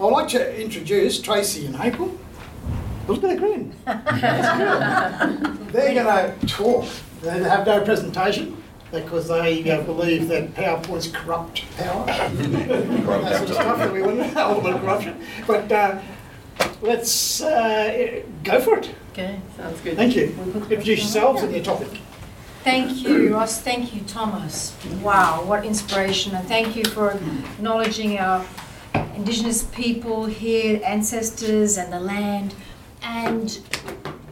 I'd like to introduce Tracy and April. Look at the grin. They're going to talk. They have no presentation because they uh, believe that PowerPoint's corrupt power. that sort of stuff that we want, a little bit of corruption. But uh, let's uh, go for it. Okay, sounds good. Thank you. Introduce yourselves and your topic. Thank you, Ross. Thank you, Thomas. Wow, what inspiration. And thank you for acknowledging our Indigenous people here, ancestors, and the land. And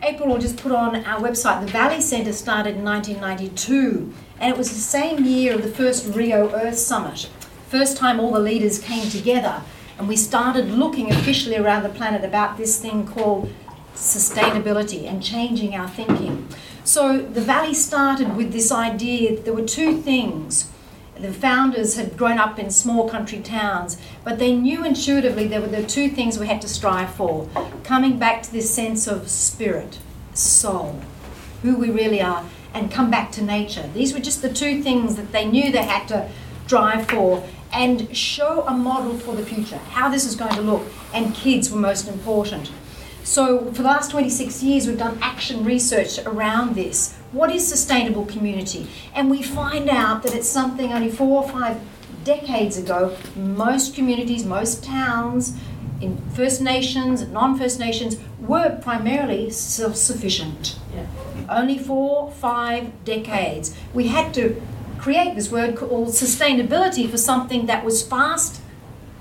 April will just put on our website. The Valley Centre started in 1992, and it was the same year of the first Rio Earth Summit. First time all the leaders came together, and we started looking officially around the planet about this thing called sustainability and changing our thinking. So the Valley started with this idea there were two things. The founders had grown up in small country towns, but they knew intuitively there were the two things we had to strive for coming back to this sense of spirit, soul, who we really are, and come back to nature. These were just the two things that they knew they had to drive for and show a model for the future, how this is going to look, and kids were most important. So, for the last 26 years, we've done action research around this. What is sustainable community? And we find out that it's something only four or five decades ago, most communities, most towns, in First Nations, non First Nations, were primarily self sufficient. Yeah. Only four, five decades. We had to create this word called sustainability for something that was fast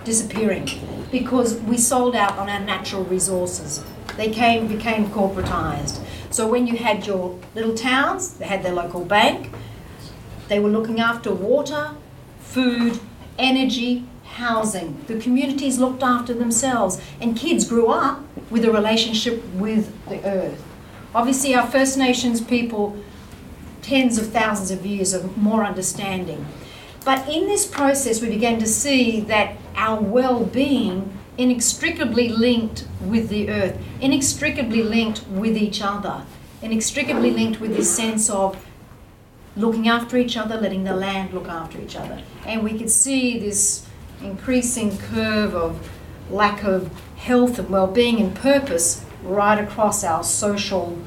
disappearing because we sold out on our natural resources. They came became corporatized. So when you had your little towns, they had their local bank. They were looking after water, food, energy, housing. The communities looked after themselves, and kids grew up with a relationship with the earth. Obviously, our First Nations people, tens of thousands of years of more understanding. But in this process, we began to see that our well being inextricably linked with the earth, inextricably linked with each other, inextricably linked with this sense of looking after each other, letting the land look after each other. And we could see this increasing curve of lack of health and well being and purpose right across our social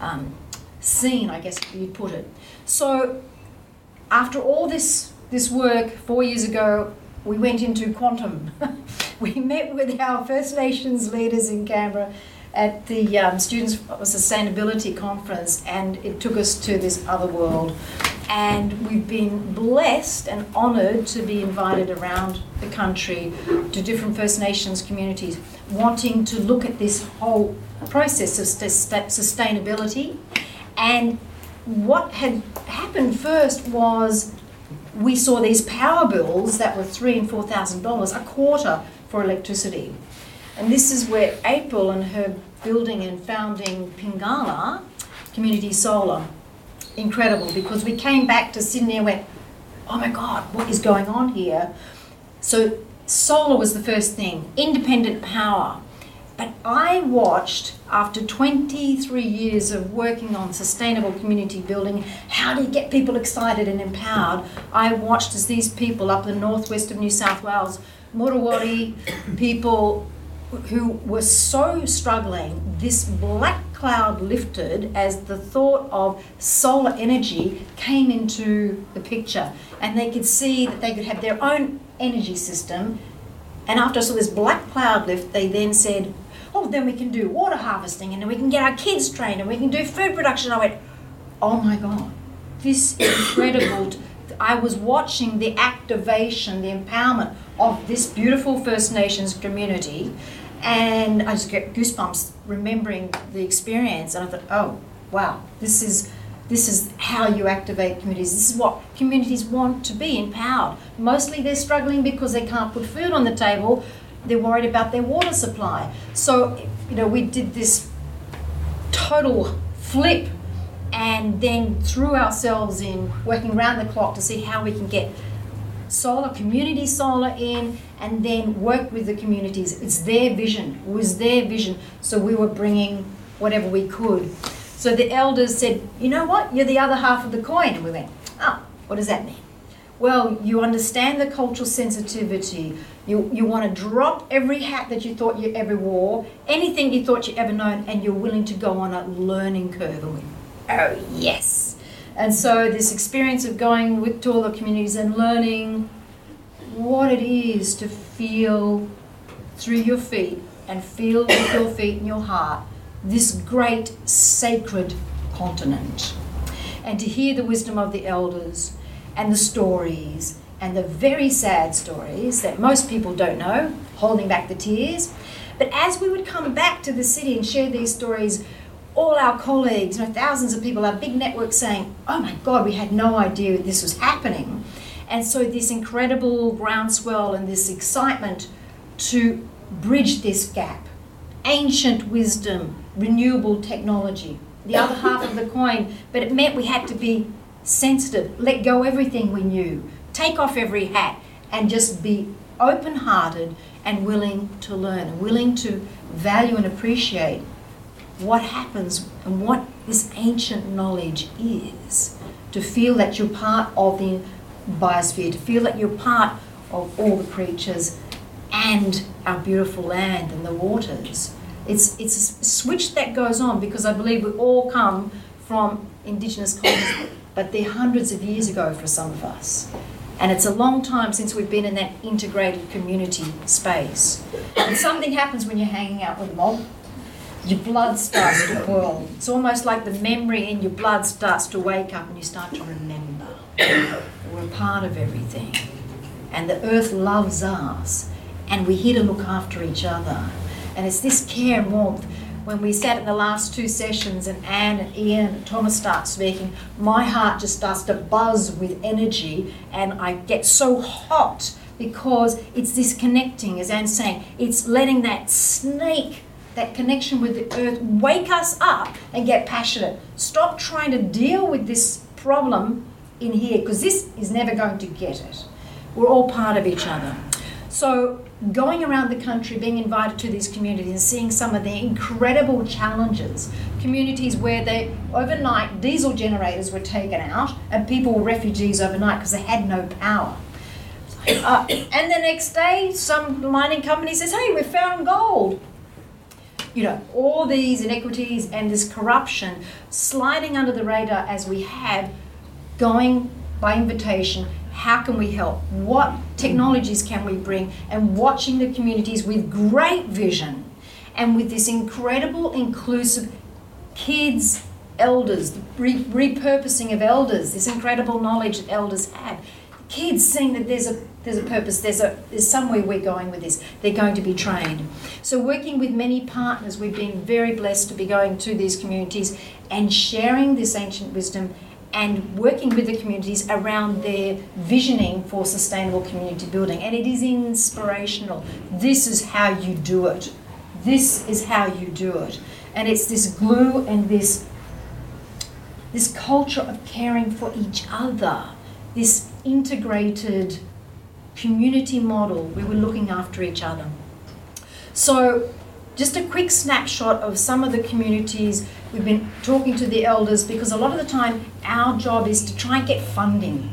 um, scene, I guess you'd put it. So, after all this, this work, four years ago, we went into quantum. we met with our First Nations leaders in Canberra at the um, Students Sustainability Conference, and it took us to this other world. And we've been blessed and honoured to be invited around the country to different First Nations communities, wanting to look at this whole process of sustainability. And what had happened first was we saw these power bills that were three and four thousand dollars a quarter for electricity. And this is where April and her building and founding Pingala Community Solar, incredible because we came back to Sydney and went, oh my God, what is going on here? So solar was the first thing, independent power. But I watched, after 23 years of working on sustainable community building, how do you get people excited and empowered? I watched as these people up the northwest of New South Wales, Murawari people who were so struggling, this black cloud lifted as the thought of solar energy came into the picture. And they could see that they could have their own energy system. And after I saw this black cloud lift, they then said, oh, then we can do water harvesting and then we can get our kids trained and we can do food production. I went, oh my God, this is incredible. I was watching the activation, the empowerment of this beautiful First Nations community, and I just get goosebumps remembering the experience. And I thought, oh, wow, this is this is how you activate communities. This is what communities want to be empowered. Mostly they're struggling because they can't put food on the table, they're worried about their water supply. So, you know, we did this total flip and then threw ourselves in working around the clock to see how we can get solar, community solar in, and then work with the communities. It's their vision, it was their vision. So we were bringing whatever we could. So the elders said, You know what? You're the other half of the coin. And we went, Oh, what does that mean? Well, you understand the cultural sensitivity. You, you want to drop every hat that you thought you ever wore, anything you thought you ever known, and you're willing to go on a learning curve. Oh, yes. And so, this experience of going with, to all the communities and learning what it is to feel through your feet and feel with your feet and your heart this great sacred continent. And to hear the wisdom of the elders and the stories and the very sad stories that most people don't know, holding back the tears. But as we would come back to the city and share these stories, all our colleagues, you know, thousands of people, our big network saying, oh my God, we had no idea this was happening. And so this incredible groundswell and this excitement to bridge this gap. Ancient wisdom, renewable technology, the other half of the coin, but it meant we had to be sensitive, let go everything we knew, take off every hat, and just be open hearted and willing to learn, willing to value and appreciate what happens and what this ancient knowledge is. To feel that you're part of the biosphere, to feel that you're part of all the creatures and our beautiful land and the waters. It's, it's a switch that goes on because I believe we all come from indigenous cultures, but they're hundreds of years ago for some of us. And it's a long time since we've been in that integrated community space. And something happens when you're hanging out with mob. Your blood starts to boil. It's almost like the memory in your blood starts to wake up and you start to remember. We're part of everything. And the earth loves us. And we're here to look after each other. And it's this care and warmth. When we sat in the last two sessions and Anne and Ian and Thomas start speaking, my heart just starts to buzz with energy and I get so hot because it's this connecting, as Anne's saying, it's letting that snake, that connection with the earth, wake us up and get passionate. Stop trying to deal with this problem in here because this is never going to get it. We're all part of each other. So going around the country, being invited to these communities and seeing some of the incredible challenges, communities where they overnight diesel generators were taken out and people were refugees overnight because they had no power. Uh, and the next day, some mining company says, "Hey, we found gold." You know, all these inequities and this corruption sliding under the radar as we have, going by invitation how can we help? What technologies can we bring? And watching the communities with great vision and with this incredible inclusive kids, elders, re- repurposing of elders, this incredible knowledge that elders have. Kids seeing that there's a there's a purpose, there's a there's somewhere we're going with this. They're going to be trained. So working with many partners, we've been very blessed to be going to these communities and sharing this ancient wisdom and working with the communities around their visioning for sustainable community building. And it is inspirational. This is how you do it. This is how you do it. And it's this glue and this this culture of caring for each other, this integrated community model where we're looking after each other. So just a quick snapshot of some of the communities we've been talking to the elders because a lot of the time our job is to try and get funding,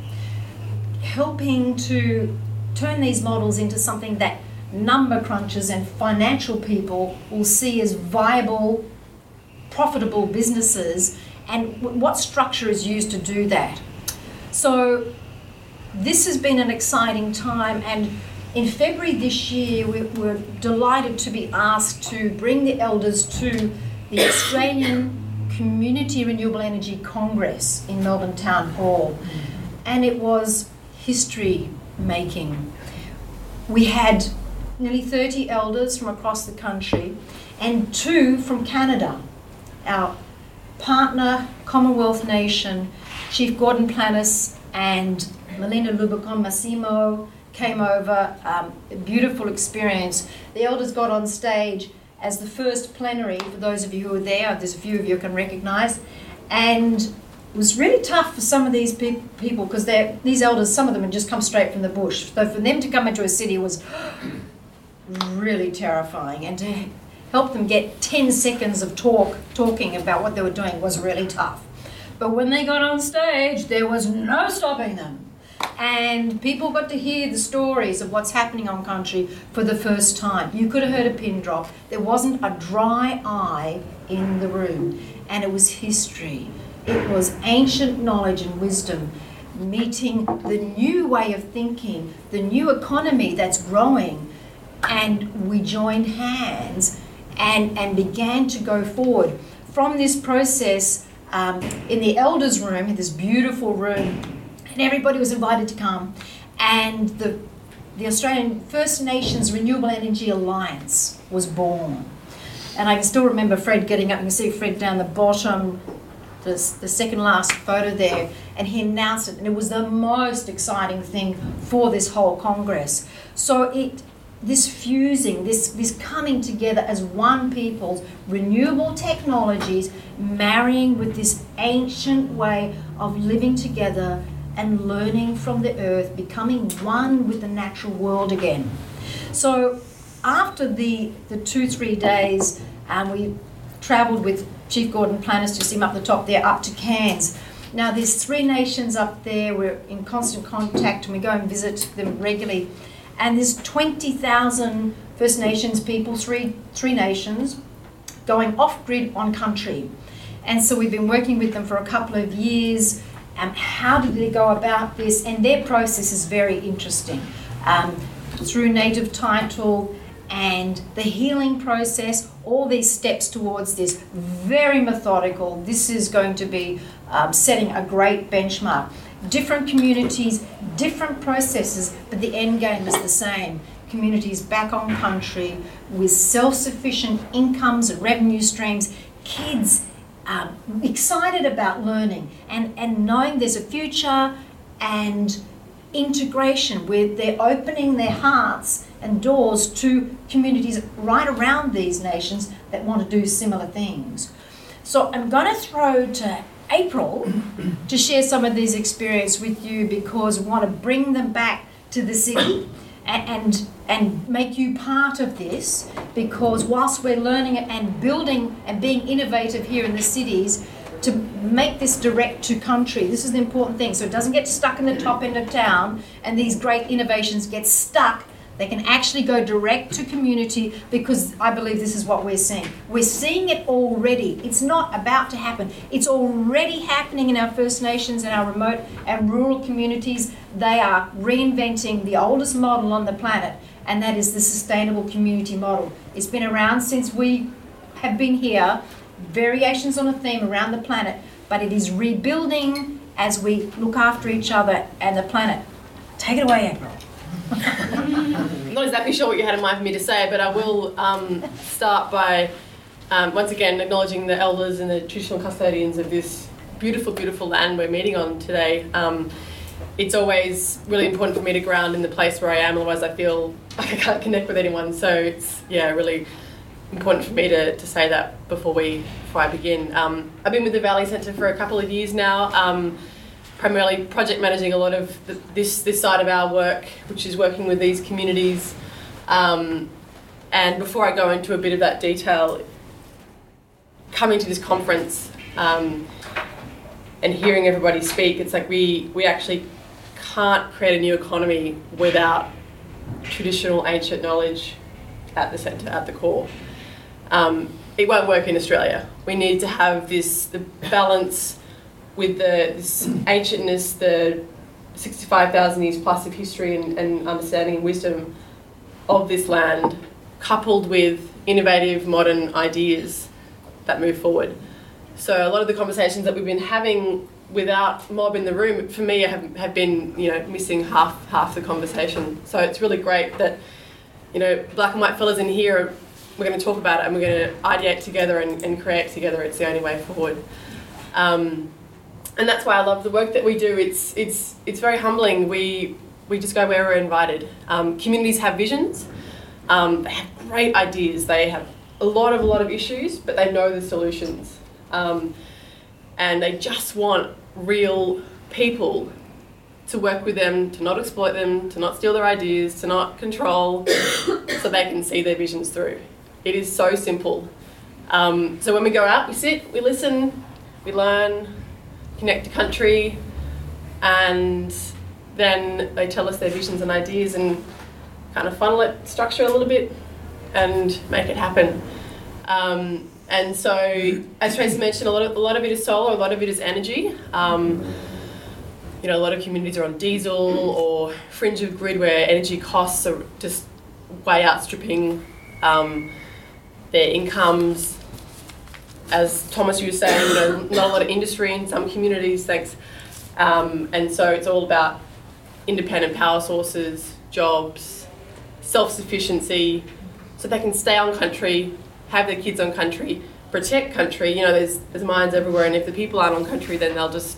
helping to turn these models into something that number crunchers and financial people will see as viable, profitable businesses, and what structure is used to do that. So, this has been an exciting time, and in February this year, we were delighted to be asked to bring the elders to the Australian Community Renewable Energy Congress in Melbourne Town Hall. And it was history making. We had nearly 30 elders from across the country and two from Canada. Our partner Commonwealth nation, Chief Gordon Planes and Melina Laboucan-Massimo came over. Um, beautiful experience. The elders got on stage as the first plenary, for those of you who were there, there's a few of you can recognise, and it was really tough for some of these pe- people because these elders, some of them had just come straight from the bush. So for them to come into a city was really terrifying, and to help them get 10 seconds of talk talking about what they were doing was really tough. But when they got on stage, there was no stopping them. And people got to hear the stories of what's happening on country for the first time. You could have heard a pin drop. There wasn't a dry eye in the room, and it was history. It was ancient knowledge and wisdom meeting the new way of thinking, the new economy that's growing, and we joined hands and, and began to go forward. From this process, um, in the elders' room, in this beautiful room, and everybody was invited to come, and the, the Australian First Nations Renewable Energy Alliance was born. And I can still remember Fred getting up. You can see Fred down the bottom, the, the second last photo there, and he announced it, and it was the most exciting thing for this whole Congress. So it this fusing, this, this coming together as one people's renewable technologies, marrying with this ancient way of living together and learning from the earth, becoming one with the natural world again. So after the, the two, three days, um, we travelled with Chief Gordon Planes, to see him up the top there, up to Cairns. Now there's three nations up there, we're in constant contact and we go and visit them regularly and there's 20,000 First Nations people, three, three nations, going off grid on country. And so we've been working with them for a couple of years. Um, how did they go about this? And their process is very interesting. Um, through native title and the healing process, all these steps towards this, very methodical. This is going to be um, setting a great benchmark different communities, different processes, but the end game is the same. Communities back on country with self sufficient incomes and revenue streams, kids um, excited about learning and, and knowing there's a future and integration where they're opening their hearts and doors to communities right around these nations that want to do similar things. So I'm going to throw to April to share some of these experiences with you because we want to bring them back to the city and, and, make you part of this because whilst we're learning and building and being innovative here in the cities to make this direct to country this is the important thing. So it doesn't get stuck in the top end of town and these great innovations get stuck they can actually go direct to community because I believe this is what we're seeing. We're seeing it already. It's not about to happen. It's already happening in our First Nations and our remote and rural communities. They are reinventing the oldest model on the planet, and that is the sustainable community model. It's been around since we have been here, variations on a theme around the planet, but it is rebuilding as we look after each other and the planet. Take it away, April. Not exactly sure what you had in mind for me to say, but I will um, start by um, once again acknowledging the elders and the traditional custodians of this beautiful, beautiful land we're meeting on today. Um, it's always really important for me to ground in the place where I am, otherwise, I feel like I can't connect with anyone. So it's, yeah, really important for me to, to say that before we before I begin. Um, I've been with the Valley Centre for a couple of years now. Primarily project managing a lot of the, this this side of our work, which is working with these communities. Um, and before I go into a bit of that detail, coming to this conference um, and hearing everybody speak, it's like we we actually can't create a new economy without traditional ancient knowledge at the centre, at the core. Um, it won't work in Australia. We need to have this the balance with the this ancientness, the 65,000 years plus of history and, and understanding and wisdom of this land, coupled with innovative modern ideas that move forward. So a lot of the conversations that we've been having without mob in the room, for me, have, have been you know missing half half the conversation. So it's really great that you know black and white fellas in here. We're going to talk about it and we're going to ideate together and, and create together. It's the only way forward. Um, and that's why I love the work that we do. It's it's it's very humbling. We we just go where we're invited. Um, communities have visions. Um, they have great ideas. They have a lot of a lot of issues, but they know the solutions. Um, and they just want real people to work with them, to not exploit them, to not steal their ideas, to not control, so they can see their visions through. It is so simple. Um, so when we go out, we sit, we listen, we learn, connect to country, and then they tell us their visions and ideas and kind of funnel it, structure a little bit, and make it happen. Um, and so, as Tracy mentioned, a lot of a lot of it is solar, a lot of it is energy. Um, you know, a lot of communities are on diesel or fringe of grid where energy costs are just way outstripping um, their incomes. As Thomas, you were saying, you know, not a lot of industry in some communities, thanks. Um, and so it's all about independent power sources, jobs, self sufficiency, so they can stay on country, have their kids on country, protect country. You know, there's, there's mines everywhere, and if the people aren't on country, then they'll just,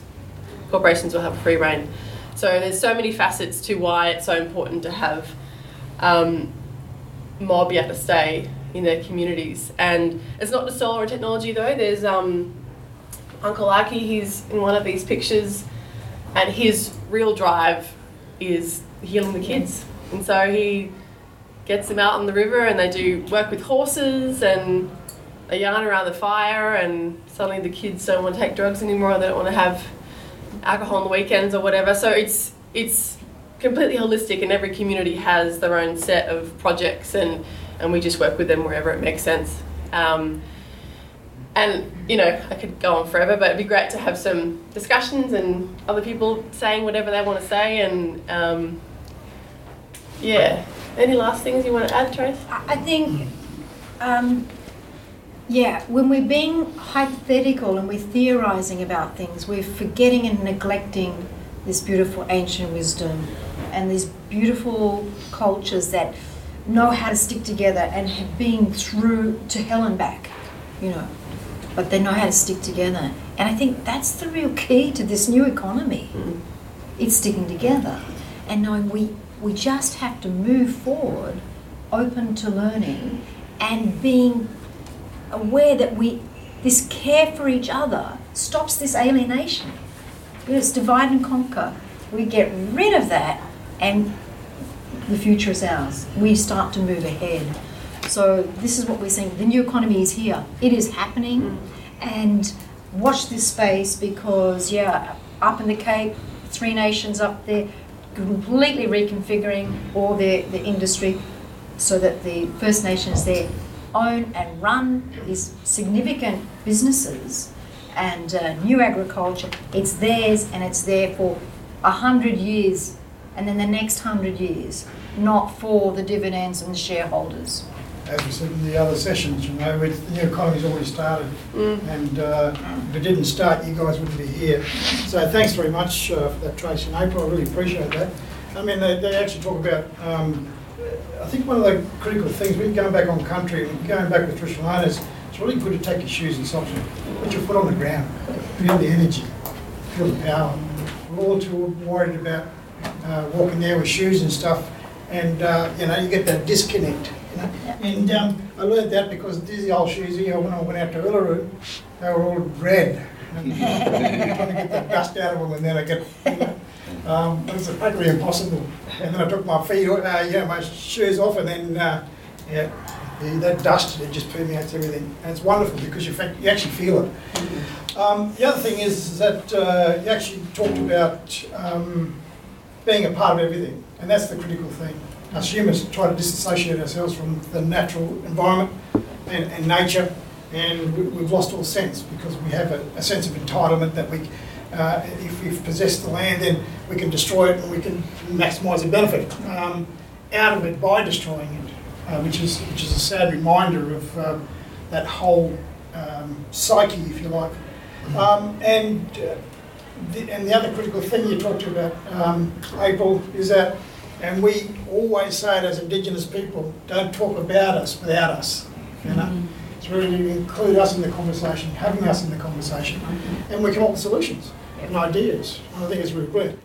corporations will have free reign. So there's so many facets to why it's so important to have um, mob be able to stay in their communities. And it's not just solar technology though. There's um, Uncle Aki. He's in one of these pictures, and his real drive is healing the kids. And so he gets them out on the river, and they do work with horses and a yarn around the fire. And suddenly the kids don't want to take drugs anymore. They don't want to have alcohol on the weekends or whatever. So it's it's completely holistic, and every community has their own set of projects and and we just work with them wherever it makes sense. Um, and you know, I could go on forever, but it'd be great to have some discussions and other people saying whatever they want to say. And um, yeah, any last things you want to add, Trace? I think, um, yeah, when we're being hypothetical and we're theorizing about things, we're forgetting and neglecting this beautiful ancient wisdom and these beautiful cultures that know how to stick together and have been through to hell and back, you know, but they know how to stick together. And I think that's the real key to this new economy. Mm-hmm. It's sticking together and knowing we, we just have to move forward, open to learning, and being aware that we this care for each other stops this alienation. You know, it's divide and conquer. We get rid of that and the future is ours. We start to move ahead. So this is what we're saying. The new economy is here. It is happening, and watch this space because yeah, up in the Cape, three nations up there, completely reconfiguring all their the industry, so that the First Nations there own and run these significant businesses and uh, new agriculture. It's theirs, and it's there for a hundred years, and then the next hundred years not for the dividends and the shareholders. As we said in the other sessions, you know, it's, the new economy's already started, Mm. and uh, if it didn't start, you guys wouldn't be here. So thanks very much uh, for that, Tracy and April. I really appreciate that. I mean, they, they actually talk about. Um, I think one of the critical things, when you're going back on country, and going back with traditional owners, it's really good to take your shoes and socks off, put your foot on the ground, feel the energy, feel the power. We're all too worried about uh, walking there with shoes and stuff, and uh, you know you get that disconnect. You know? And um, I learned that because these old shoes here, when I went out to Uluru, they were all red. And trying to get the dust out of them, and then I get. You know, um, it was practically impossible. And then I took my feet, uh, you know, my shoes off, and then uh, yeah, the, that dust it just permeates everything, and it's wonderful because you, fact, you actually feel it. Um, the other thing is that uh, you actually talked about um, being a part of everything, and that's the critical thing. Us humans try to disassociate ourselves from the natural environment and, and nature, and we, we've lost all sense because we have a, a sense of entitlement that we, uh, if we've possessed the land, then we can destroy it and we can maximise the benefit um, out of it by destroying it, uh, which is which is a sad reminder of uh, that whole um, psyche, if you like. Um, and uh, the, and the other critical thing you talked about, um, April, is that, and we always say it as Indigenous people, don't talk about us without us. You know, it's really to include us in the conversation, having us in the conversation, and we come up with solutions and ideas. I think it's really brilliant.